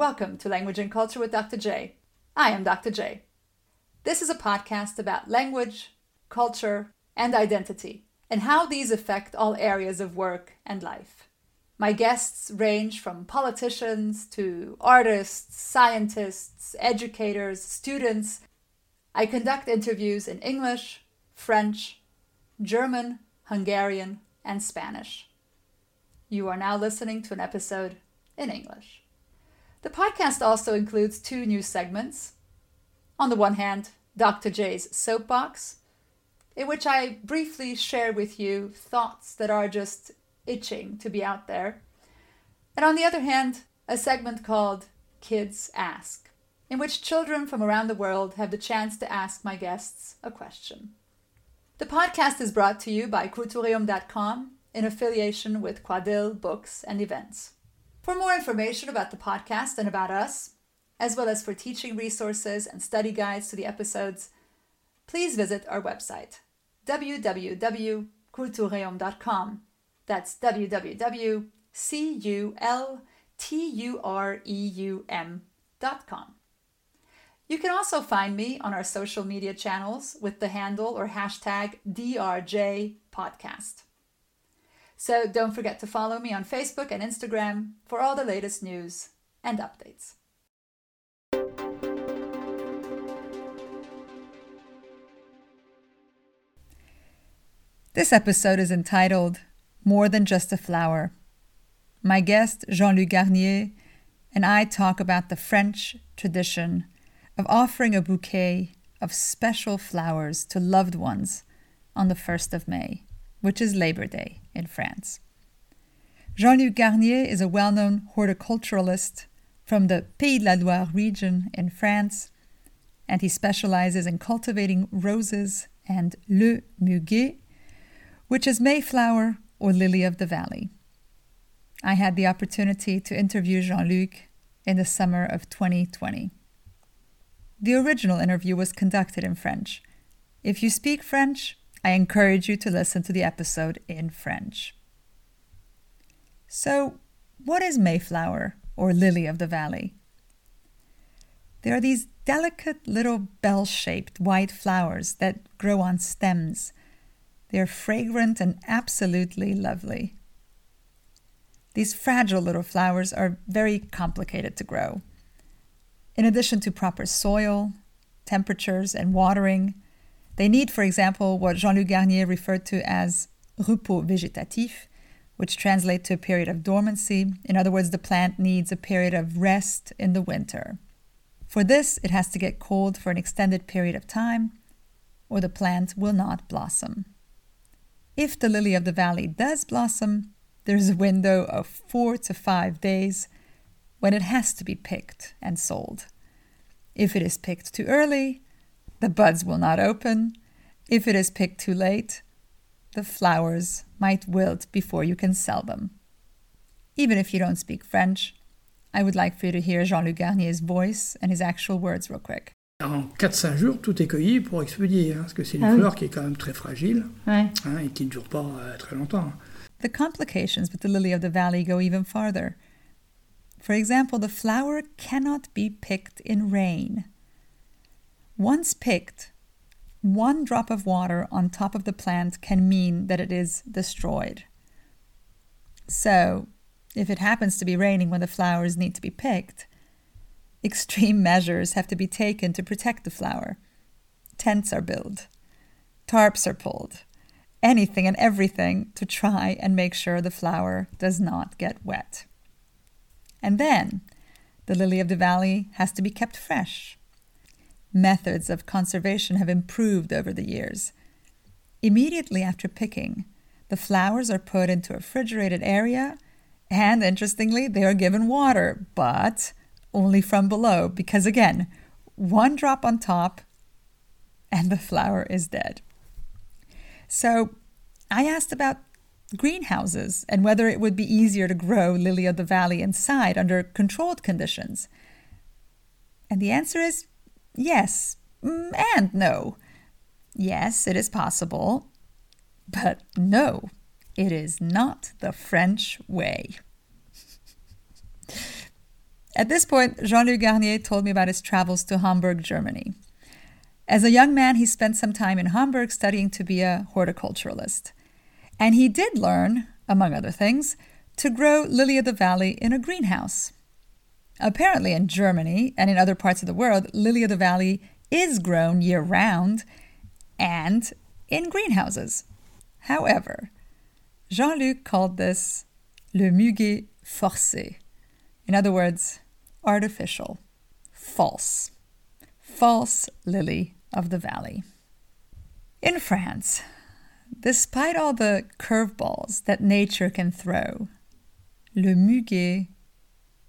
Welcome to Language and Culture with Dr. J. I am Dr. J. This is a podcast about language, culture, and identity, and how these affect all areas of work and life. My guests range from politicians to artists, scientists, educators, students. I conduct interviews in English, French, German, Hungarian, and Spanish. You are now listening to an episode in English. The podcast also includes two new segments. On the one hand, Dr. J's Soapbox, in which I briefly share with you thoughts that are just itching to be out there. And on the other hand, a segment called Kids Ask, in which children from around the world have the chance to ask my guests a question. The podcast is brought to you by Cultureum.com in affiliation with Quadil Books and Events. For more information about the podcast and about us, as well as for teaching resources and study guides to the episodes, please visit our website www.cultureum.com. That's www.cultureum.com. You can also find me on our social media channels with the handle or hashtag DRJ Podcast. So don't forget to follow me on Facebook and Instagram for all the latest news and updates. This episode is entitled More Than Just a Flower. My guest, Jean Luc Garnier, and I talk about the French tradition of offering a bouquet of special flowers to loved ones on the 1st of May, which is Labor Day in France. Jean Luc Garnier is a well known horticulturalist from the Pays de la Loire region in France, and he specializes in cultivating roses and le muguet, which is Mayflower or lily of the valley. I had the opportunity to interview Jean Luc in the summer of 2020. The original interview was conducted in French. If you speak French, I encourage you to listen to the episode in French. So, what is Mayflower or lily of the valley? There are these delicate little bell shaped white flowers that grow on stems. They are fragrant and absolutely lovely. These fragile little flowers are very complicated to grow. In addition to proper soil, temperatures, and watering, they need, for example, what Jean Luc Garnier referred to as repos végétatif, which translates to a period of dormancy. In other words, the plant needs a period of rest in the winter. For this, it has to get cold for an extended period of time, or the plant will not blossom. If the lily of the valley does blossom, there's a window of four to five days when it has to be picked and sold. If it is picked too early, the buds will not open. If it is picked too late, the flowers might wilt before you can sell them. Even if you don't speak French, I would like for you to hear Jean-Luc Garnier's voice and his actual words real quick. En 4-5 jours, tout est cueilli pour expédier, hein, parce que c'est une ah fleur oui. qui est quand même très fragile ouais. hein, et qui ne dure pas euh, très longtemps. The complications with the lily of the valley go even farther. For example, the flower cannot be picked in rain. Once picked, one drop of water on top of the plant can mean that it is destroyed. So, if it happens to be raining when the flowers need to be picked, extreme measures have to be taken to protect the flower. Tents are built, tarps are pulled, anything and everything to try and make sure the flower does not get wet. And then, the lily of the valley has to be kept fresh methods of conservation have improved over the years. Immediately after picking, the flowers are put into a refrigerated area, and interestingly, they are given water, but only from below, because again, one drop on top and the flower is dead. So I asked about greenhouses and whether it would be easier to grow lily of the valley inside under controlled conditions. And the answer is Yes mm, and no. Yes, it is possible. But no, it is not the French way. At this point, Jean Luc Garnier told me about his travels to Hamburg, Germany. As a young man, he spent some time in Hamburg studying to be a horticulturalist. And he did learn, among other things, to grow lily of the valley in a greenhouse. Apparently, in Germany and in other parts of the world, lily of the valley is grown year round and in greenhouses. However, Jean Luc called this le muguet forcé. In other words, artificial, false, false lily of the valley. In France, despite all the curveballs that nature can throw, le muguet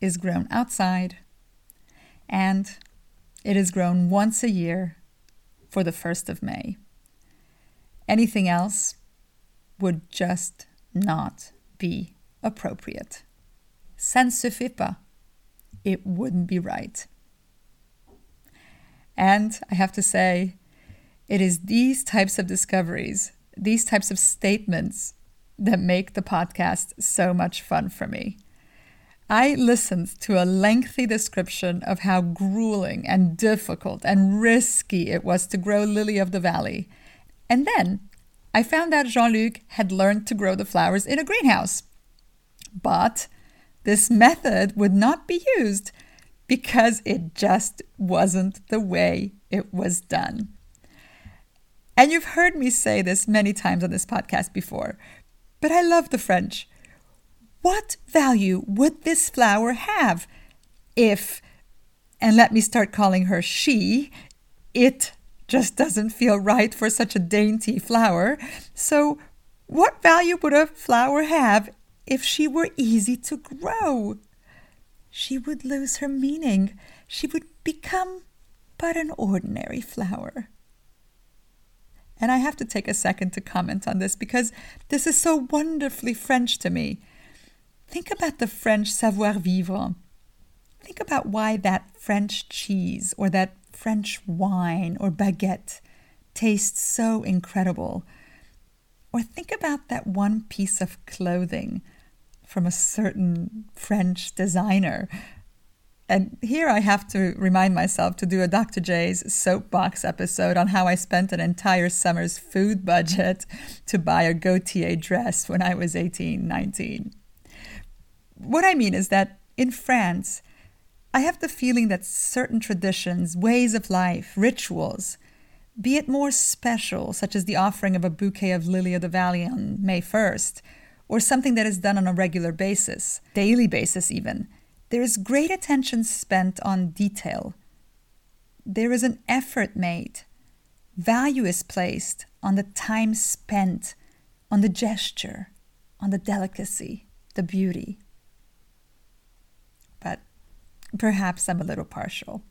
is grown outside, and it is grown once a year for the 1st of May. Anything else would just not be appropriate. Ça. It wouldn't be right. And I have to say, it is these types of discoveries, these types of statements that make the podcast so much fun for me. I listened to a lengthy description of how grueling and difficult and risky it was to grow lily of the valley. And then I found out Jean Luc had learned to grow the flowers in a greenhouse. But this method would not be used because it just wasn't the way it was done. And you've heard me say this many times on this podcast before, but I love the French. What value would this flower have if, and let me start calling her she, it just doesn't feel right for such a dainty flower. So, what value would a flower have if she were easy to grow? She would lose her meaning. She would become but an ordinary flower. And I have to take a second to comment on this because this is so wonderfully French to me. Think about the French savoir vivre. Think about why that French cheese or that French wine or baguette tastes so incredible. Or think about that one piece of clothing from a certain French designer. And here I have to remind myself to do a Dr. J's soapbox episode on how I spent an entire summer's food budget to buy a Gaultier dress when I was 18, 19 what I mean is that in France, I have the feeling that certain traditions, ways of life, rituals, be it more special, such as the offering of a bouquet of lily of the valley on May 1st, or something that is done on a regular basis, daily basis even, there is great attention spent on detail. There is an effort made. Value is placed on the time spent, on the gesture, on the delicacy, the beauty. Perhaps I'm a little partial.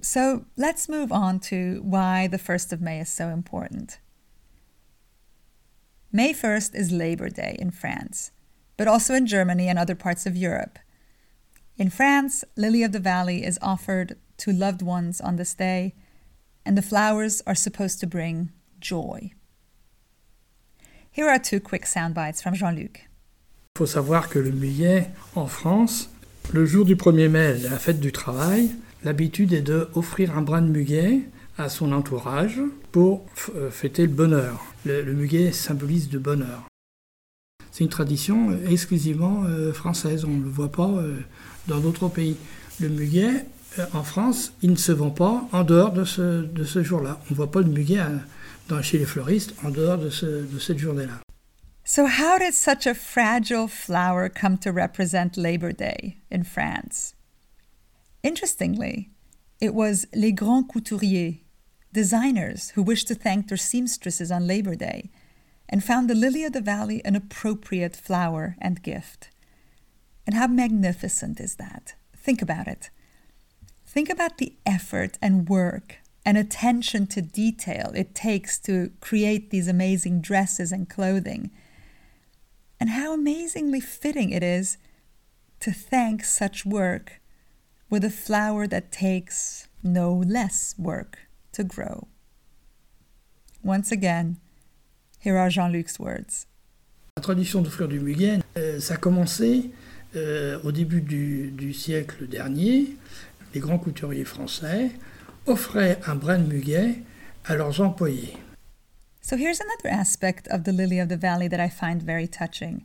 So let's move on to why the 1st of May is so important. May 1st is Labor Day in France, but also in Germany and other parts of Europe. In France, Lily of the Valley is offered to loved ones on this day, and the flowers are supposed to bring joy. Here are two quick sound bites from Jean Luc. Il faut savoir que le muguet en France Le jour du 1er mai, la fête du travail, l'habitude est d'offrir un brin de muguet à son entourage pour euh, fêter le bonheur. Le, muguet symbolise le bonheur. C'est une tradition exclusivement euh, française, on ne le voit pas euh, dans d'autres pays. Le muguet, en France, il ne se vend pas en dehors de ce, de jour-là. On ne voit pas le muguet chez les fleuristes en dehors de, de cette journée-là. So, how did such a fragile flower come to represent Labor Day in France? Interestingly, it was les grands couturiers, designers who wished to thank their seamstresses on Labor Day and found the lily of the valley an appropriate flower and gift. And how magnificent is that? Think about it. Think about the effort and work and attention to detail it takes to create these amazing dresses and clothing and how amazingly fitting it is to thank such work with a flower that takes no less work to grow. Once again, here are Jean-Luc's words. La tradition d'offrir du muguet, euh, ça a commencé euh, au début du, du, siècle dernier, les grands couturiers français offraient un brin de muguet à leurs employés. So here's another aspect of the lily of the valley that I find very touching.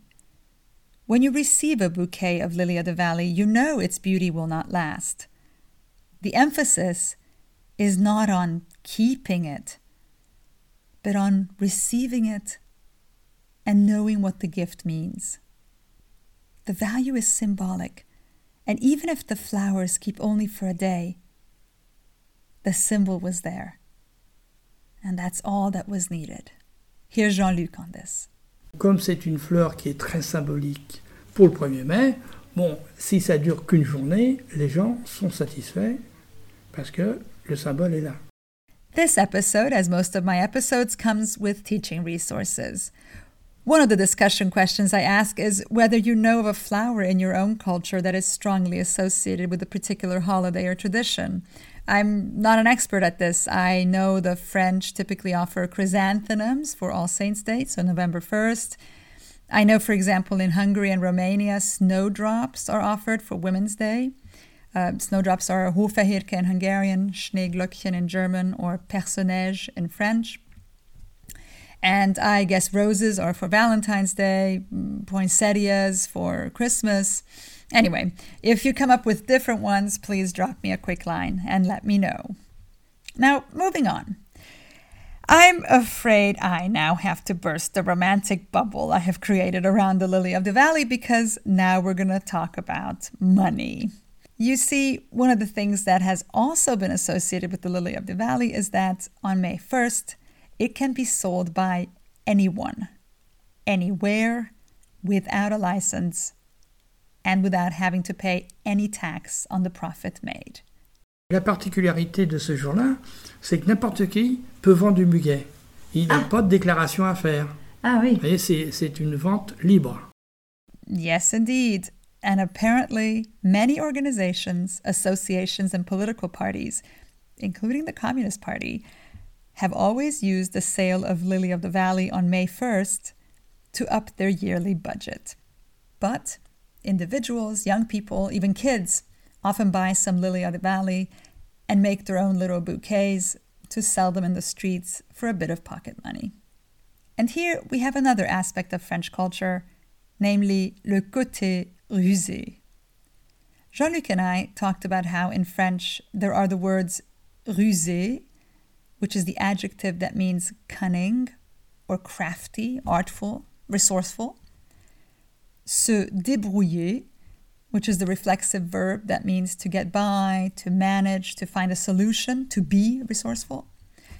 When you receive a bouquet of lily of the valley, you know its beauty will not last. The emphasis is not on keeping it, but on receiving it and knowing what the gift means. The value is symbolic, and even if the flowers keep only for a day, the symbol was there. And that's all that was needed. Here's Jean-Luc on this. Comme c'est une fleur qui est très symbolique pour le 1er mai, bon, si ça dure qu'une journée, les gens sont satisfaits parce que le symbole est là. This episode, as most of my episodes, comes with teaching resources. One of the discussion questions I ask is whether you know of a flower in your own culture that is strongly associated with a particular holiday or tradition. I'm not an expert at this. I know the French typically offer chrysanthemums for All Saints' Day, so November 1st. I know, for example, in Hungary and Romania, snowdrops are offered for Women's Day. Uh, snowdrops are Hófehérke in Hungarian, Schneeglöckchen in German, or Perce-Neige in French. And I guess roses are for Valentine's Day, poinsettias for Christmas. Anyway, if you come up with different ones, please drop me a quick line and let me know. Now, moving on. I'm afraid I now have to burst the romantic bubble I have created around the lily of the valley because now we're going to talk about money. You see, one of the things that has also been associated with the lily of the valley is that on May 1st, it can be sold by anyone, anywhere, without a license, and without having to pay any tax on the profit made. La particularité de ce jour-là, c'est que n'importe qui peut vendre du muguet. Il n'a ah. pas de déclaration à faire. Ah oui. Et c'est une vente libre. Yes, indeed. And apparently, many organizations, associations, and political parties, including the Communist Party, have always used the sale of Lily of the Valley on May 1st to up their yearly budget. But individuals, young people, even kids often buy some lily of the valley and make their own little bouquets to sell them in the streets for a bit of pocket money. And here we have another aspect of French culture, namely le côté rusé. Jean Luc and I talked about how in French there are the words rusé, which is the adjective that means cunning or crafty, artful, resourceful, se débrouiller, which is the reflexive verb that means to get by, to manage, to find a solution, to be resourceful.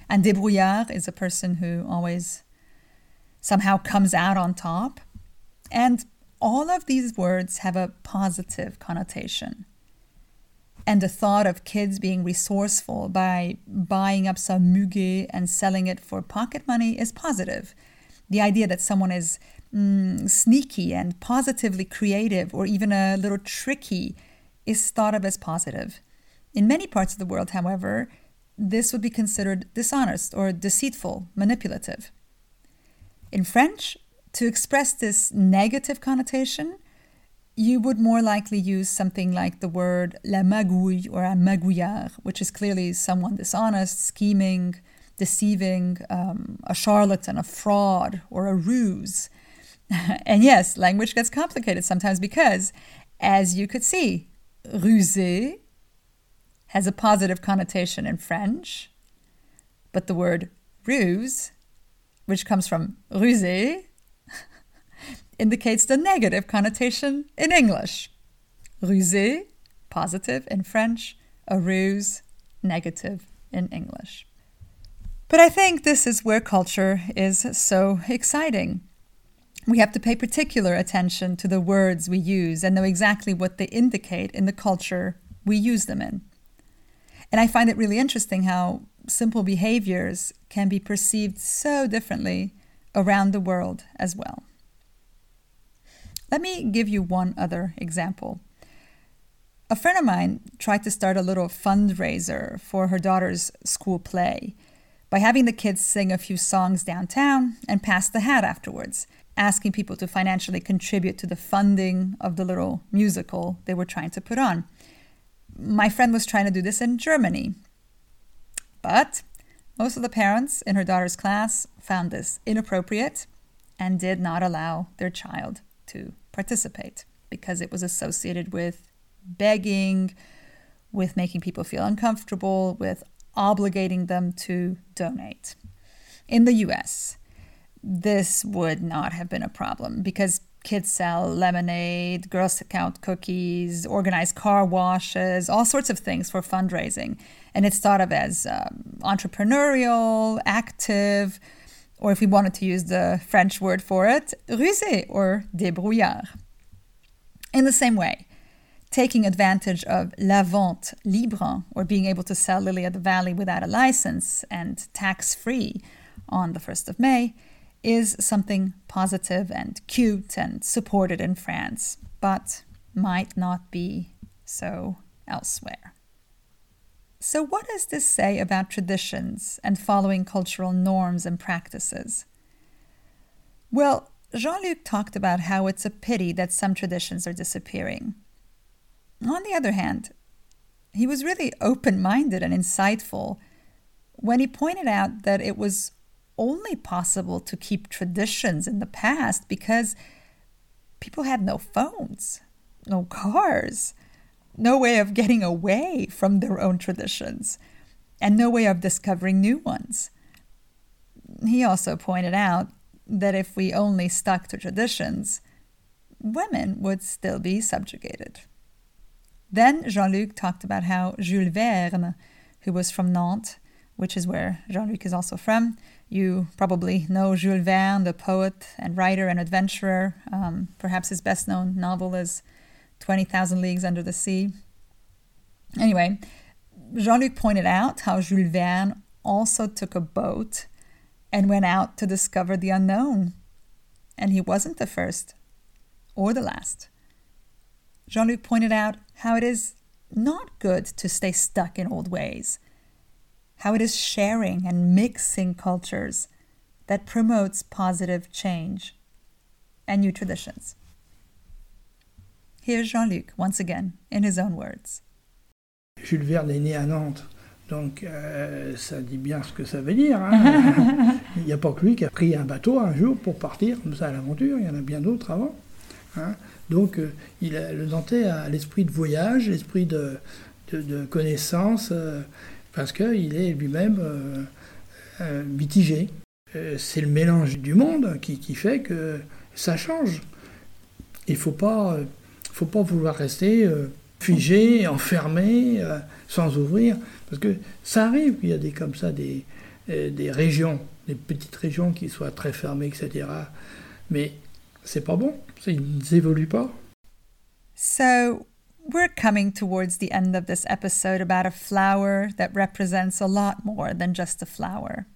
And débrouillard is a person who always somehow comes out on top. And all of these words have a positive connotation. And the thought of kids being resourceful by buying up some muguet and selling it for pocket money is positive. The idea that someone is mm, sneaky and positively creative or even a little tricky is thought of as positive. In many parts of the world, however, this would be considered dishonest or deceitful, manipulative. In French, to express this negative connotation, you would more likely use something like the word la magouille or un magouillard, which is clearly someone dishonest, scheming, deceiving, um, a charlatan, a fraud, or a ruse. and yes, language gets complicated sometimes because, as you could see, rusé has a positive connotation in French, but the word ruse, which comes from rusé, indicates the negative connotation in English. Rusé, positive in French, a ruse, negative in English. But I think this is where culture is so exciting we have to pay particular attention to the words we use and know exactly what they indicate in the culture we use them in. And I find it really interesting how simple behaviors can be perceived so differently around the world as well. Let me give you one other example. A friend of mine tried to start a little fundraiser for her daughter's school play by having the kids sing a few songs downtown and pass the hat afterwards. Asking people to financially contribute to the funding of the little musical they were trying to put on. My friend was trying to do this in Germany. But most of the parents in her daughter's class found this inappropriate and did not allow their child to participate because it was associated with begging, with making people feel uncomfortable, with obligating them to donate. In the US, this would not have been a problem because kids sell lemonade, Girl Scout cookies, organize car washes, all sorts of things for fundraising. And it's thought of as um, entrepreneurial, active, or if we wanted to use the French word for it, rusé or débrouillard. In the same way, taking advantage of la vente libre, or being able to sell Lily of the Valley without a license and tax free on the 1st of May, is something positive and cute and supported in France, but might not be so elsewhere. So, what does this say about traditions and following cultural norms and practices? Well, Jean Luc talked about how it's a pity that some traditions are disappearing. On the other hand, he was really open minded and insightful when he pointed out that it was only possible to keep traditions in the past because people had no phones, no cars, no way of getting away from their own traditions, and no way of discovering new ones. He also pointed out that if we only stuck to traditions, women would still be subjugated. Then Jean Luc talked about how Jules Verne, who was from Nantes, which is where Jean Luc is also from, you probably know Jules Verne, the poet and writer and adventurer. Um, perhaps his best known novel is 20,000 Leagues Under the Sea. Anyway, Jean Luc pointed out how Jules Verne also took a boat and went out to discover the unknown. And he wasn't the first or the last. Jean Luc pointed out how it is not good to stay stuck in old ways how it is sharing and mixing cultures that promotes positive change and new traditions. Here's Jean Luc once again in his own words. Jules Verne est né à Nantes, donc euh, ça dit bien ce que ça veut dire. Hein. il n'y a pas que lui qui a pris un bateau un jour pour partir comme ça à l'aventure, il y en a bien d'autres avant. Hein. Donc euh, il a, le Nantais a l'esprit de voyage, l'esprit de, de, de, connaissance. Euh, parce qu'il est lui-même euh, euh, mitigé. Euh, c'est le mélange du monde qui, fait que ça change. Il ne faut pas, faut pas vouloir rester figé, enfermé, sans ouvrir, parce que ça arrive qu'il y a des comme ça des régions, des petites régions qui soient très fermées, etc. Mais c'est pas bon, ils n'évoluent pas. So, We're coming towards the end of this episode about a flower that represents a lot more than just a flower.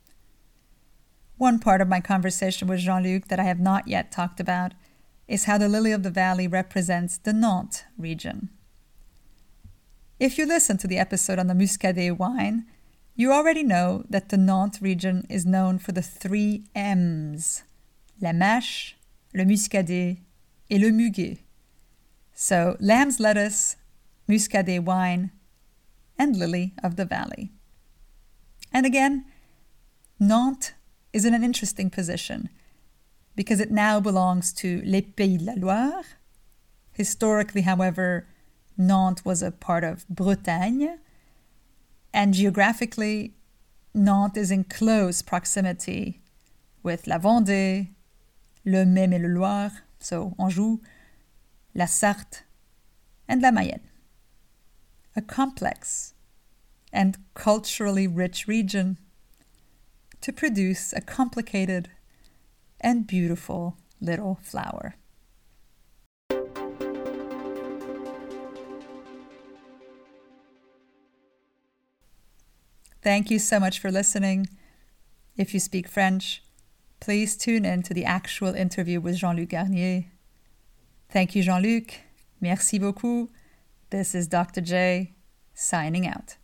One part of my conversation with Jean Luc that I have not yet talked about is how the lily of the valley represents the Nantes region. If you listen to the episode on the Muscadet wine, you already know that the Nantes region is known for the three M's la mâche, le muscadet, et le muguet. So, lamb's lettuce, muscadet wine, and lily of the valley. And again, Nantes is in an interesting position because it now belongs to Les Pays de la Loire. Historically, however, Nantes was a part of Bretagne, and geographically, Nantes is in close proximity with la Vendée, le Maine et le Loire, so Anjou, la Sarthe, and la Mayenne. A complex and culturally rich region to produce a complicated and beautiful little flower. Thank you so much for listening. If you speak French, please tune in to the actual interview with Jean Luc Garnier Thank you, Jean Luc. Merci beaucoup. This is Dr. J signing out.